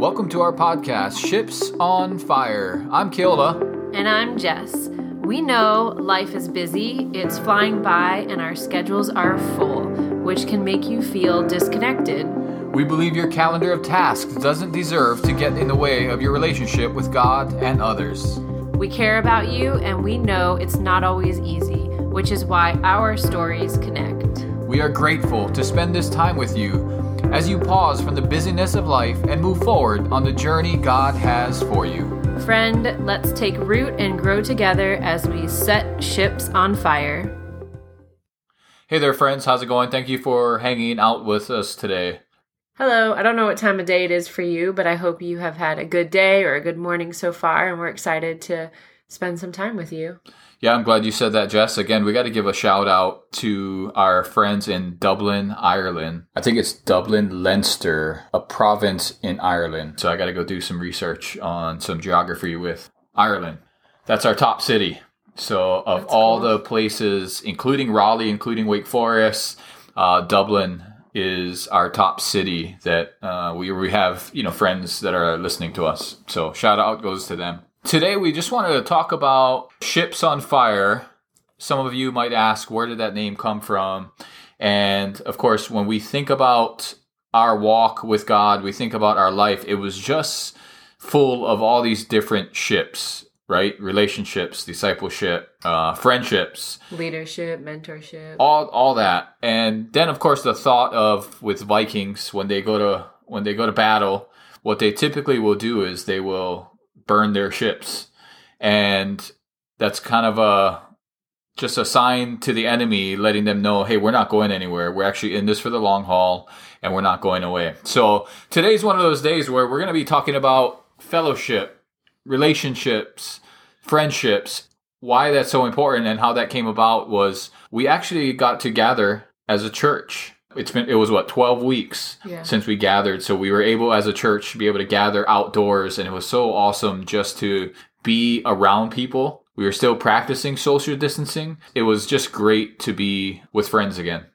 Welcome to our podcast, Ships on Fire. I'm Keola. And I'm Jess. We know life is busy, it's flying by, and our schedules are full, which can make you feel disconnected. We believe your calendar of tasks doesn't deserve to get in the way of your relationship with God and others. We care about you, and we know it's not always easy, which is why our stories connect. We are grateful to spend this time with you as you pause from the busyness of life and move forward on the journey God has for you. Friend, let's take root and grow together as we set ships on fire. Hey there, friends. How's it going? Thank you for hanging out with us today. Hello, I don't know what time of day it is for you, but I hope you have had a good day or a good morning so far, and we're excited to spend some time with you. Yeah, I'm glad you said that, Jess. Again, we got to give a shout out to our friends in Dublin, Ireland. I think it's Dublin, Leinster, a province in Ireland. So I got to go do some research on some geography with Ireland. That's our top city. So of That's all cool. the places, including Raleigh, including Wake Forest, uh, Dublin is our top city that uh, we we have you know friends that are listening to us. So shout out goes to them. Today, we just wanted to talk about Ships on Fire. Some of you might ask, where did that name come from? And of course, when we think about our walk with God, we think about our life, it was just full of all these different ships, right? Relationships, discipleship, uh, friendships, leadership, mentorship, all all that. And then, of course, the thought of with Vikings when they go to when they go to battle, what they typically will do is they will burn their ships. And that's kind of a just a sign to the enemy letting them know, hey, we're not going anywhere. We're actually in this for the long haul and we're not going away. So today's one of those days where we're going to be talking about fellowship, relationships, friendships, why that's so important and how that came about was we actually got to gather as a church it's been it was what 12 weeks yeah. since we gathered so we were able as a church to be able to gather outdoors and it was so awesome just to be around people. We were still practicing social distancing. It was just great to be with friends again.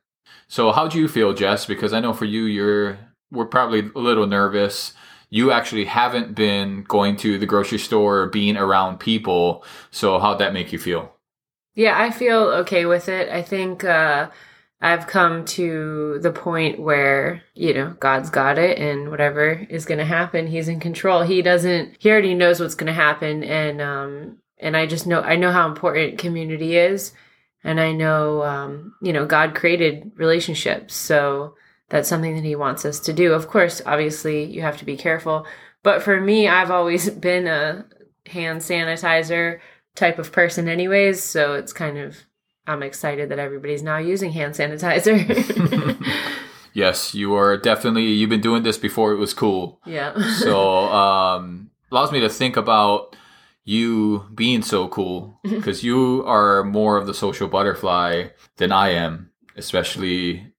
So how do you feel jess? Because i know for you you're we're probably a little nervous. You actually haven't been going to the grocery store or being around people. So how'd that make you feel? Yeah i feel okay with it. I think uh I've come to the point where, you know, God's got it and whatever is going to happen, he's in control. He doesn't he already knows what's going to happen and um and I just know I know how important community is and I know um you know, God created relationships. So that's something that he wants us to do. Of course, obviously, you have to be careful, but for me, I've always been a hand sanitizer type of person anyways, so it's kind of I'm excited that everybody's now using hand sanitizer. yes, you are definitely you've been doing this before it was cool. Yeah. so um allows me to think about you being so cool because you are more of the social butterfly than I am, especially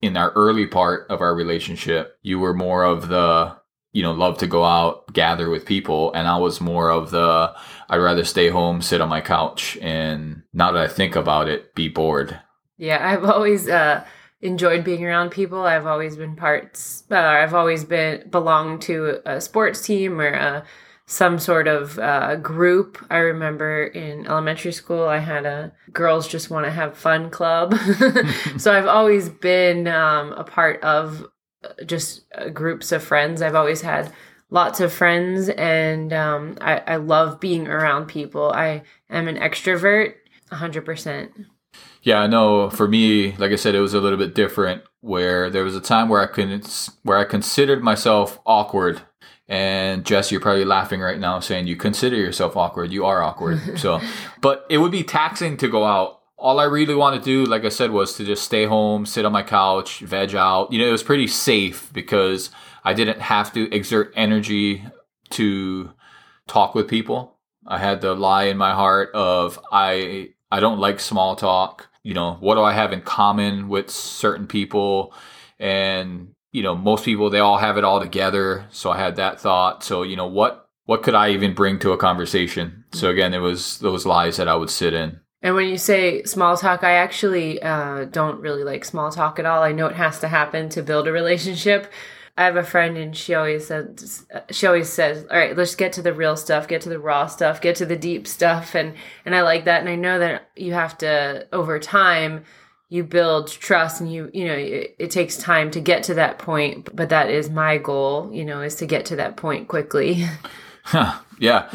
in our early part of our relationship. You were more of the you know, love to go out, gather with people. And I was more of the, I'd rather stay home, sit on my couch. And now that I think about it, be bored. Yeah, I've always, uh, enjoyed being around people. I've always been parts, uh, I've always been belonged to a sports team or a, some sort of uh, group. I remember in elementary school, I had a girls just want to have fun club. so I've always been um, a part of just uh, groups of friends. I've always had lots of friends and um, I, I love being around people. I am an extrovert 100%. Yeah, I know for me, like I said, it was a little bit different where there was a time where I couldn't, where I considered myself awkward. And Jess, you're probably laughing right now saying you consider yourself awkward. You are awkward. so, but it would be taxing to go out all I really wanted to do, like I said, was to just stay home, sit on my couch, veg out. You know, it was pretty safe because I didn't have to exert energy to talk with people. I had the lie in my heart of I I don't like small talk. You know, what do I have in common with certain people? And you know, most people they all have it all together. So I had that thought. So you know, what what could I even bring to a conversation? So mm-hmm. again, it was those lies that I would sit in. And when you say small talk, I actually uh, don't really like small talk at all. I know it has to happen to build a relationship, I have a friend and she always says she always says, "All right, let's get to the real stuff, get to the raw stuff, get to the deep stuff." And and I like that and I know that you have to over time you build trust and you you know it, it takes time to get to that point, but that is my goal, you know, is to get to that point quickly. yeah.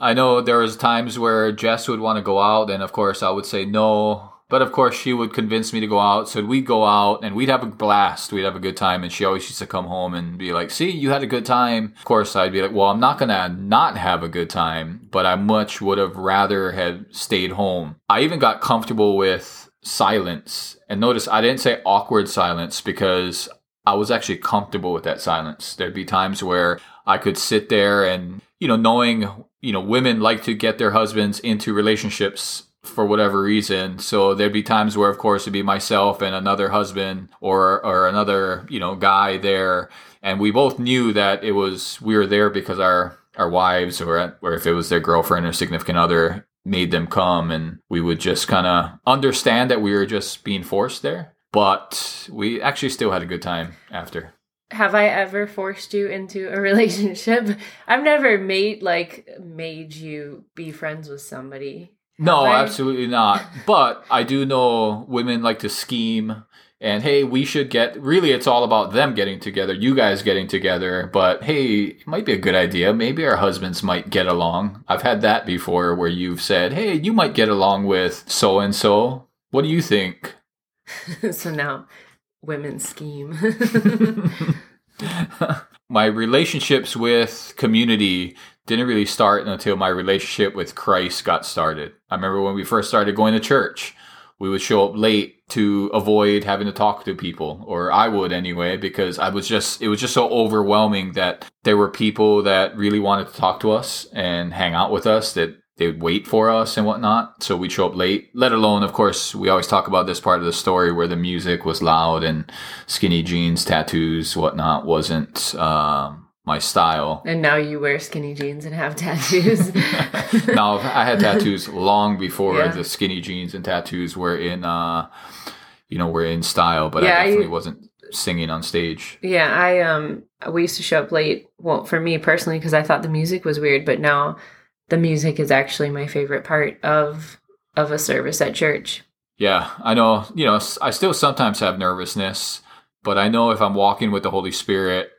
I know there was times where Jess would want to go out and of course I would say no but of course, she would convince me to go out. So we'd go out and we'd have a blast. We'd have a good time. And she always used to come home and be like, see, you had a good time. Of course, I'd be like, well, I'm not going to not have a good time, but I much would have rather had stayed home. I even got comfortable with silence. And notice I didn't say awkward silence because I was actually comfortable with that silence. There'd be times where I could sit there and, you know, knowing, you know, women like to get their husbands into relationships for whatever reason. So there'd be times where, of course, it'd be myself and another husband or or another you know guy there, and we both knew that it was we were there because our our wives or or if it was their girlfriend or significant other made them come, and we would just kind of understand that we were just being forced there. But we actually still had a good time after. Have I ever forced you into a relationship? I've never made like made you be friends with somebody. No, right? absolutely not. But I do know women like to scheme and hey, we should get really it's all about them getting together, you guys getting together, but hey, it might be a good idea. Maybe our husbands might get along. I've had that before where you've said, "Hey, you might get along with so and so. What do you think?" so now women scheme. My relationships with community didn't really start until my relationship with Christ got started. I remember when we first started going to church, we would show up late to avoid having to talk to people, or I would anyway, because I was just, it was just so overwhelming that there were people that really wanted to talk to us and hang out with us that they would wait for us and whatnot. So we'd show up late, let alone, of course, we always talk about this part of the story where the music was loud and skinny jeans, tattoos, whatnot wasn't, um, my style. And now you wear skinny jeans and have tattoos. now I had tattoos long before yeah. the skinny jeans and tattoos were in, uh, you know, were in style. But yeah, I definitely I, wasn't singing on stage. Yeah, I um, we used to show up late. Well, for me personally, because I thought the music was weird, but now the music is actually my favorite part of of a service at church. Yeah, I know. You know, I still sometimes have nervousness, but I know if I'm walking with the Holy Spirit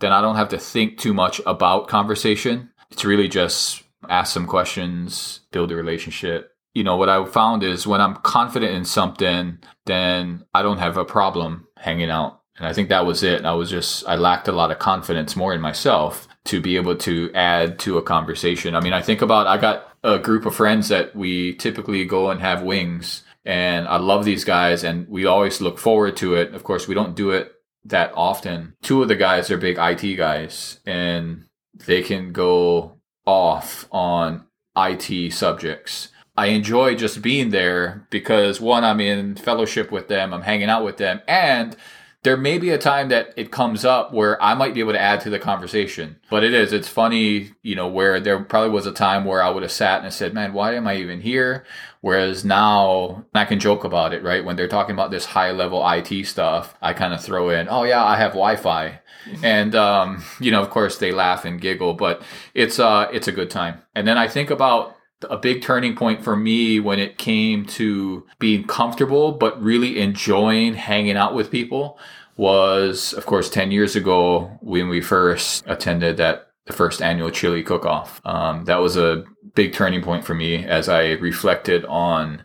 then I don't have to think too much about conversation. It's really just ask some questions, build a relationship. You know, what I found is when I'm confident in something, then I don't have a problem hanging out. And I think that was it. I was just, I lacked a lot of confidence more in myself to be able to add to a conversation. I mean, I think about, I got a group of friends that we typically go and have wings and I love these guys and we always look forward to it. Of course, we don't do it that often. Two of the guys are big IT guys and they can go off on IT subjects. I enjoy just being there because one, I'm in fellowship with them, I'm hanging out with them, and there may be a time that it comes up where I might be able to add to the conversation. But it is, it's funny, you know, where there probably was a time where I would have sat and said, man, why am I even here? Whereas now I can joke about it, right? When they're talking about this high level IT stuff, I kind of throw in, oh yeah, I have Wi-Fi. and, um, you know, of course they laugh and giggle, but it's, uh, it's a good time. And then I think about a big turning point for me when it came to being comfortable but really enjoying hanging out with people was of course 10 years ago when we first attended that the first annual chili cook off um, that was a big turning point for me as i reflected on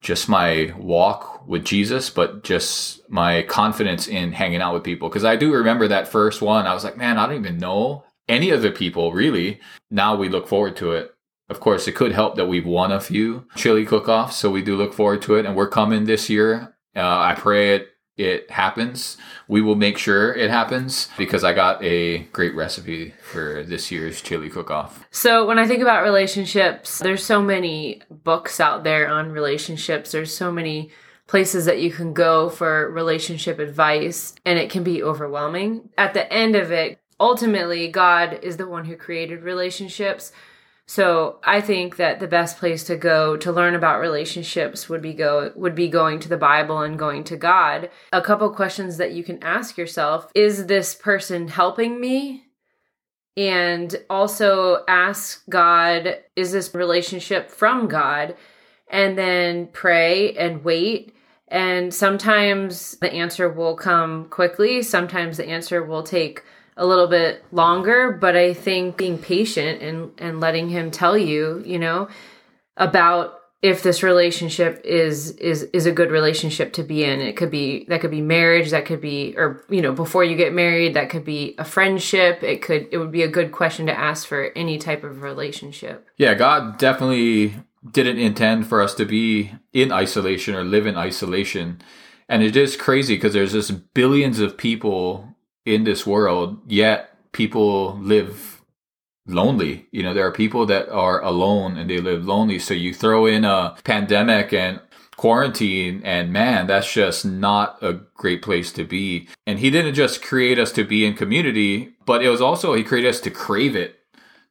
just my walk with jesus but just my confidence in hanging out with people. Because i do remember that first one i was like man i don't even know any of the people really. Now we look forward to it of course, it could help that we've won a few chili cook-offs, so we do look forward to it, and we're coming this year. Uh, I pray it it happens. We will make sure it happens because I got a great recipe for this year's chili cook-off. So when I think about relationships, there's so many books out there on relationships. There's so many places that you can go for relationship advice, and it can be overwhelming. At the end of it, ultimately, God is the one who created relationships So I think that the best place to go to learn about relationships would be go would be going to the Bible and going to God. A couple questions that you can ask yourself, is this person helping me? And also ask God, is this relationship from God? And then pray and wait. And sometimes the answer will come quickly, sometimes the answer will take a little bit longer, but I think being patient and and letting him tell you, you know, about if this relationship is is is a good relationship to be in. It could be that could be marriage, that could be or you know, before you get married, that could be a friendship. It could it would be a good question to ask for any type of relationship. Yeah, God definitely didn't intend for us to be in isolation or live in isolation. And it is crazy because there's just billions of people in this world, yet people live lonely. You know, there are people that are alone and they live lonely. So you throw in a pandemic and quarantine and man, that's just not a great place to be. And he didn't just create us to be in community, but it was also, he created us to crave it,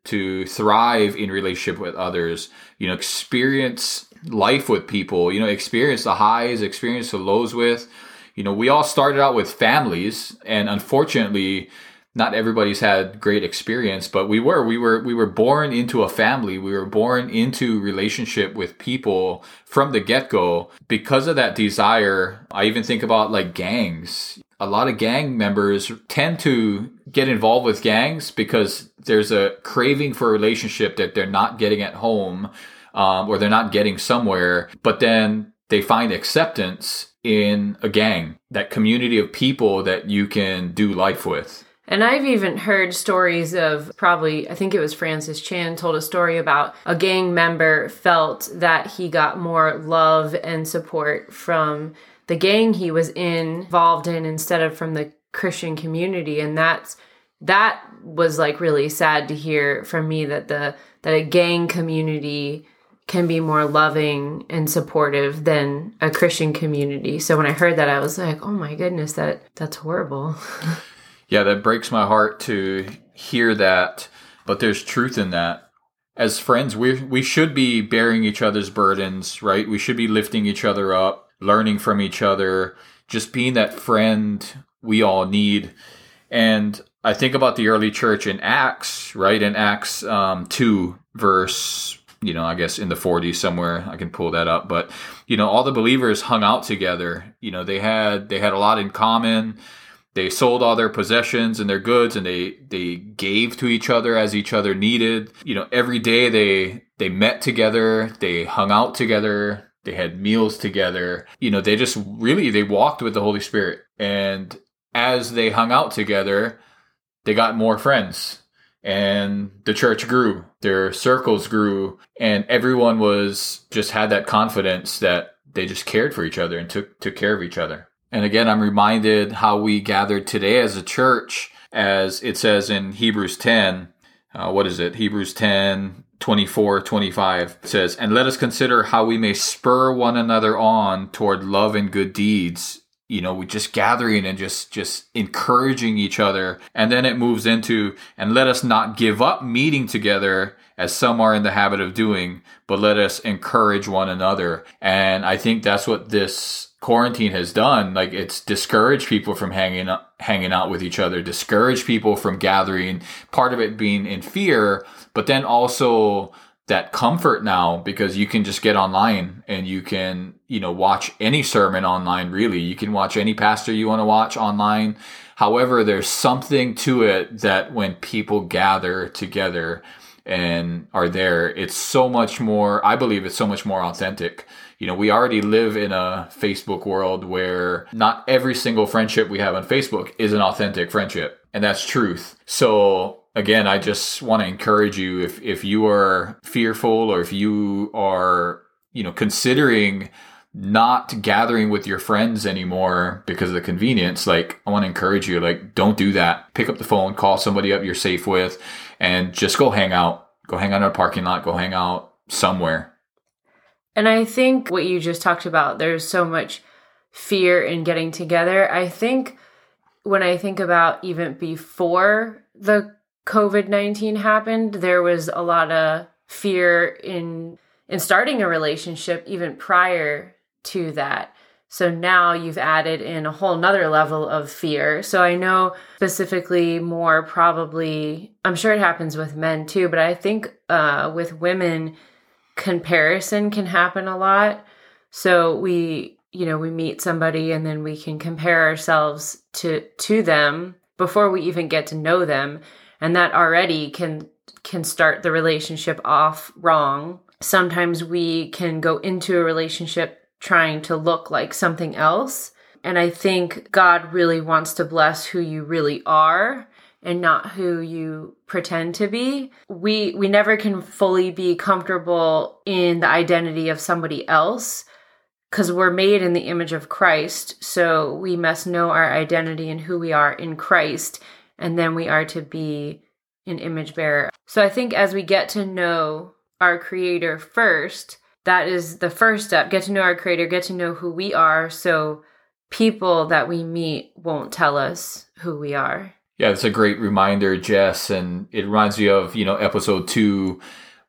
to thrive in relationship with others, you know, experience life with people, you know, experience the highs, experience the lows with you know, we all started out with families, and unfortunately, not everybody's had great experience, but we were we were we were born into a family. We were born into relationship with people from the get-go because of that desire. I even think about like gangs. A lot of gang members tend to get involved with gangs because there's a craving for a relationship that they're not getting at home um, or they're not getting somewhere. But then they find acceptance in a gang, that community of people that you can do life with. And I've even heard stories of probably, I think it was Francis Chan told a story about a gang member felt that he got more love and support from the gang he was in, involved in, instead of from the Christian community. And that's, that was like really sad to hear from me that the, that a gang community can be more loving and supportive than a Christian community. So when I heard that, I was like, "Oh my goodness, that that's horrible." yeah, that breaks my heart to hear that, but there's truth in that. As friends, we we should be bearing each other's burdens, right? We should be lifting each other up, learning from each other, just being that friend we all need. And I think about the early church in Acts, right? In Acts um, 2, verse you know, I guess in the 40s somewhere. I can pull that up, but you know, all the believers hung out together. You know, they had they had a lot in common. They sold all their possessions and their goods and they they gave to each other as each other needed. You know, every day they they met together, they hung out together, they had meals together. You know, they just really they walked with the Holy Spirit. And as they hung out together, they got more friends and the church grew, their circles grew, and everyone was just had that confidence that they just cared for each other and took took care of each other. And again, I'm reminded how we gathered today as a church, as it says in Hebrews 10. Uh, what is it? Hebrews 10, 24, 25 says, And let us consider how we may spur one another on toward love and good deeds, you know, we just gathering and just just encouraging each other. And then it moves into and let us not give up meeting together as some are in the habit of doing, but let us encourage one another. And I think that's what this quarantine has done. Like it's discouraged people from hanging hanging out with each other, discouraged people from gathering. Part of it being in fear, but then also that comfort now because you can just get online and you can, you know, watch any sermon online, really. You can watch any pastor you want to watch online. However, there's something to it that when people gather together and are there, it's so much more, I believe it's so much more authentic. You know, we already live in a Facebook world where not every single friendship we have on Facebook is an authentic friendship. And that's truth. So again, I just want to encourage you if if you are fearful or if you are, you know, considering not gathering with your friends anymore because of the convenience, like I want to encourage you, like don't do that. Pick up the phone, call somebody up you're safe with, and just go hang out. Go hang out in a parking lot, go hang out somewhere. And I think what you just talked about, there's so much fear in getting together. I think when I think about even before the COVID 19 happened, there was a lot of fear in in starting a relationship even prior to that. So now you've added in a whole nother level of fear. So I know specifically more probably, I'm sure it happens with men too, but I think uh, with women, comparison can happen a lot. So we, you know, we meet somebody and then we can compare ourselves to to them before we even get to know them, and that already can can start the relationship off wrong. Sometimes we can go into a relationship trying to look like something else. And I think God really wants to bless who you really are and not who you pretend to be. We we never can fully be comfortable in the identity of somebody else cuz we're made in the image of Christ. So we must know our identity and who we are in Christ and then we are to be an image bearer. So I think as we get to know our creator first, that is the first step. Get to know our creator, get to know who we are so people that we meet won't tell us who we are. Yeah, it's a great reminder, Jess, and it reminds me of, you know, episode 2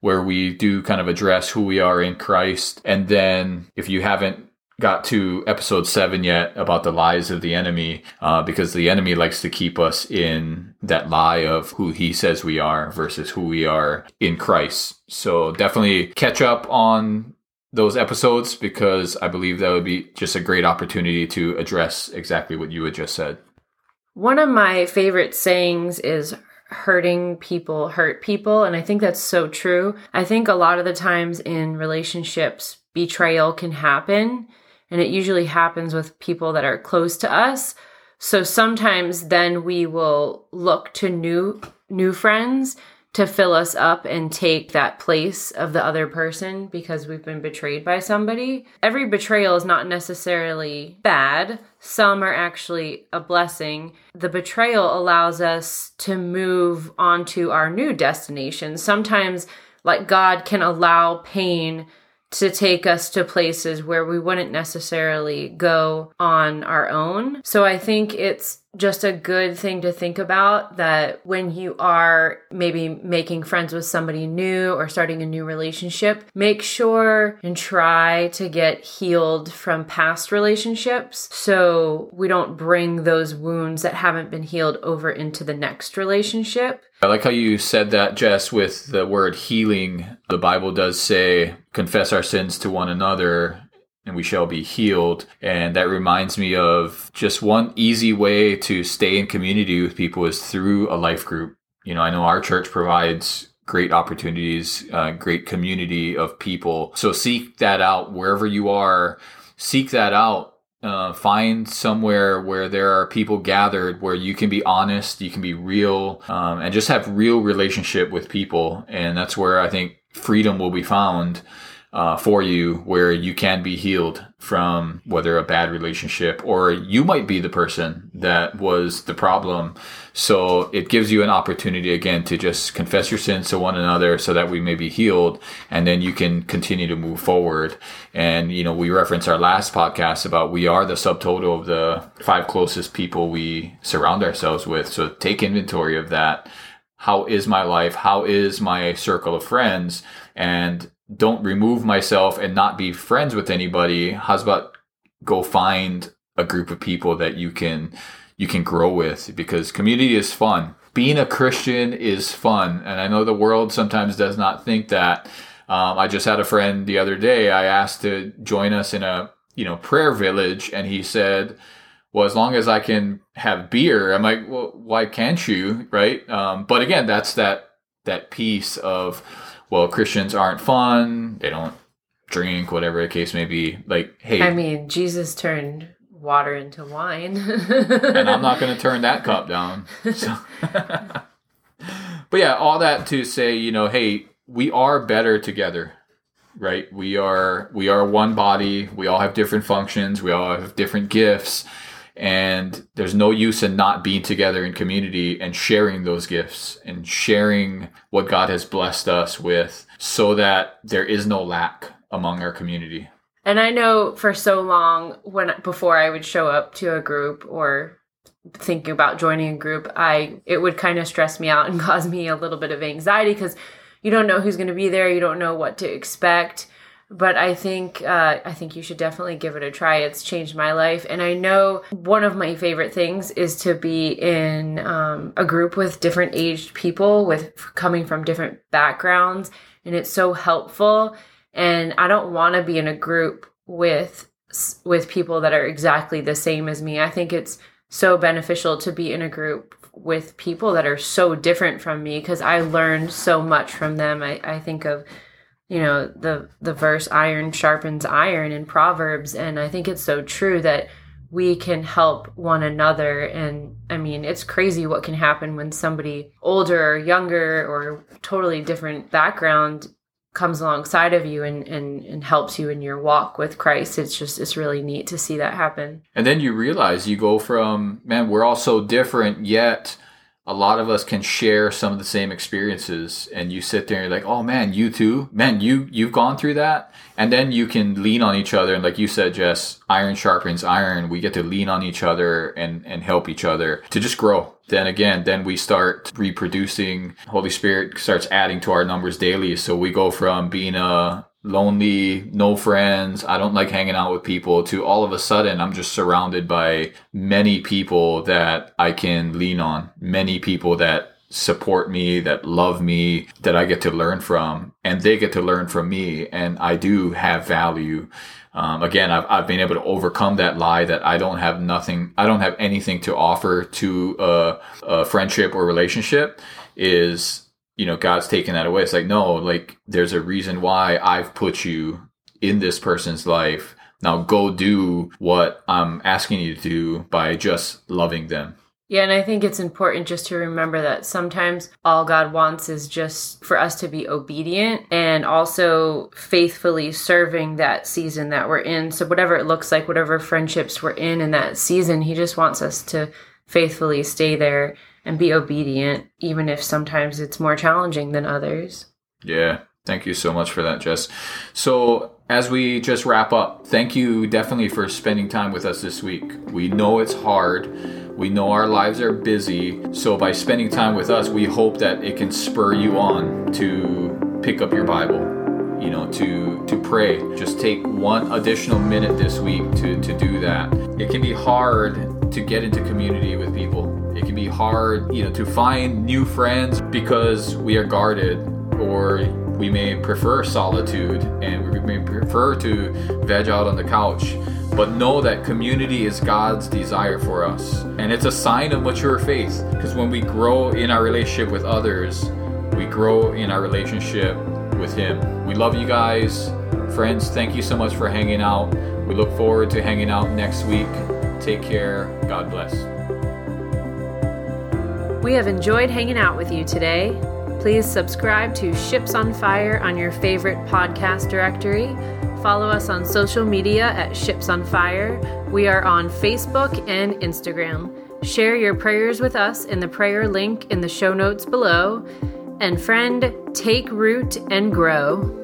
where we do kind of address who we are in Christ. And then if you haven't got to episode seven yet about the lies of the enemy, uh, because the enemy likes to keep us in that lie of who he says we are versus who we are in Christ. So definitely catch up on those episodes because I believe that would be just a great opportunity to address exactly what you had just said. One of my favorite sayings is hurting people hurt people. And I think that's so true. I think a lot of the times in relationships, betrayal can happen and it usually happens with people that are close to us. So sometimes then we will look to new new friends to fill us up and take that place of the other person because we've been betrayed by somebody. Every betrayal is not necessarily bad. Some are actually a blessing. The betrayal allows us to move on to our new destination. Sometimes like God can allow pain to take us to places where we wouldn't necessarily go on our own. So I think it's just a good thing to think about that when you are maybe making friends with somebody new or starting a new relationship, make sure and try to get healed from past relationships so we don't bring those wounds that haven't been healed over into the next relationship. I like how you said that, Jess, with the word healing. The Bible does say, confess our sins to one another and we shall be healed. And that reminds me of just one easy way to stay in community with people is through a life group. You know, I know our church provides great opportunities, uh, great community of people. So seek that out wherever you are. Seek that out. Uh, find somewhere where there are people gathered where you can be honest, you can be real, um, and just have real relationship with people. And that's where I think freedom will be found uh, for you where you can be healed from whether a bad relationship or you might be the person that was the problem. So it gives you an opportunity again to just confess your sins to one another so that we may be healed and then you can continue to move forward. And, you know, we referenced our last podcast about we are the subtotal of the five closest people we surround ourselves with. So take inventory of that. How is my life? How is my circle of friends? And don't remove myself and not be friends with anybody. How's about go find a group of people that you can you can grow with because community is fun. Being a Christian is fun, and I know the world sometimes does not think that. Um, I just had a friend the other day. I asked to join us in a you know prayer village, and he said, "Well, as long as I can have beer." I'm like, "Well, why can't you?" Right? Um, but again, that's that that piece of well, Christians aren't fun. They don't drink, whatever the case may be. Like, hey. I mean, Jesus turned water into wine. and I'm not going to turn that cup down. So. but yeah, all that to say, you know, hey, we are better together right we are we are one body we all have different functions we all have different gifts and there's no use in not being together in community and sharing those gifts and sharing what God has blessed us with so that there is no lack among our community. And I know for so long when before I would show up to a group or thinking about joining a group, I it would kind of stress me out and cause me a little bit of anxiety cuz you don't know who's going to be there, you don't know what to expect but I think uh, I think you should definitely give it a try. It's changed my life, and I know one of my favorite things is to be in um, a group with different aged people with coming from different backgrounds, and it's so helpful. And I don't want to be in a group with with people that are exactly the same as me. I think it's so beneficial to be in a group with people that are so different from me because I learned so much from them. I, I think of you know the the verse iron sharpens iron in proverbs and i think it's so true that we can help one another and i mean it's crazy what can happen when somebody older or younger or totally different background comes alongside of you and, and and helps you in your walk with christ. It's just it's really neat to see that happen. And then you realize you go from man we're all so different yet a lot of us can share some of the same experiences and you sit there and you're like oh man you too. Man you you've gone through that. And then you can lean on each other. And like you said jess iron sharpens iron. We get to lean on each other and and help each other to just grow. Then again then we start reproducing. Holy spirit starts adding to our numbers daily. So we go from being a lonely, no friends, I don't like hanging out with people, to all of a sudden I'm just surrounded by many people that I can lean on, many people that support me, that love me, that I get to learn from, and they get to learn from me, and I do have value. Um, again, I've, I've been able to overcome that lie that I don't have nothing, I don't have anything to offer to a, a friendship or relationship is you know, God's taken that away. It's like, no, like there's a reason why I've put you in this person's life. Now go do what I'm asking you to do by just loving them. Yeah, and I think it's important just to remember that sometimes all God wants is just for us to be obedient and also faithfully serving that season that we're in. So, whatever it looks like, whatever friendships we're in in that season, He just wants us to faithfully stay there and be obedient, even if sometimes it's more challenging than others. Yeah. Thank you so much for that, Jess. So, as we just wrap up, thank you definitely for spending time with us this week. We know it's hard. We know our lives are busy. So, by spending time with us, we hope that it can spur you on to pick up your Bible, you know, to to pray. Just take one additional minute this week to to do that. It can be hard to get into community with people it can be hard, you know, to find new friends because we are guarded or we may prefer solitude and we may prefer to veg out on the couch. But know that community is God's desire for us. And it's a sign of mature faith because when we grow in our relationship with others, we grow in our relationship with Him. We love you guys. Friends, thank you so much for hanging out. We look forward to hanging out next week. Take care. God bless. We have enjoyed hanging out with you today. Please subscribe to Ships on Fire on your favorite podcast directory. Follow us on social media at Ships on Fire. We are on Facebook and Instagram. Share your prayers with us in the prayer link in the show notes below. And friend, take root and grow.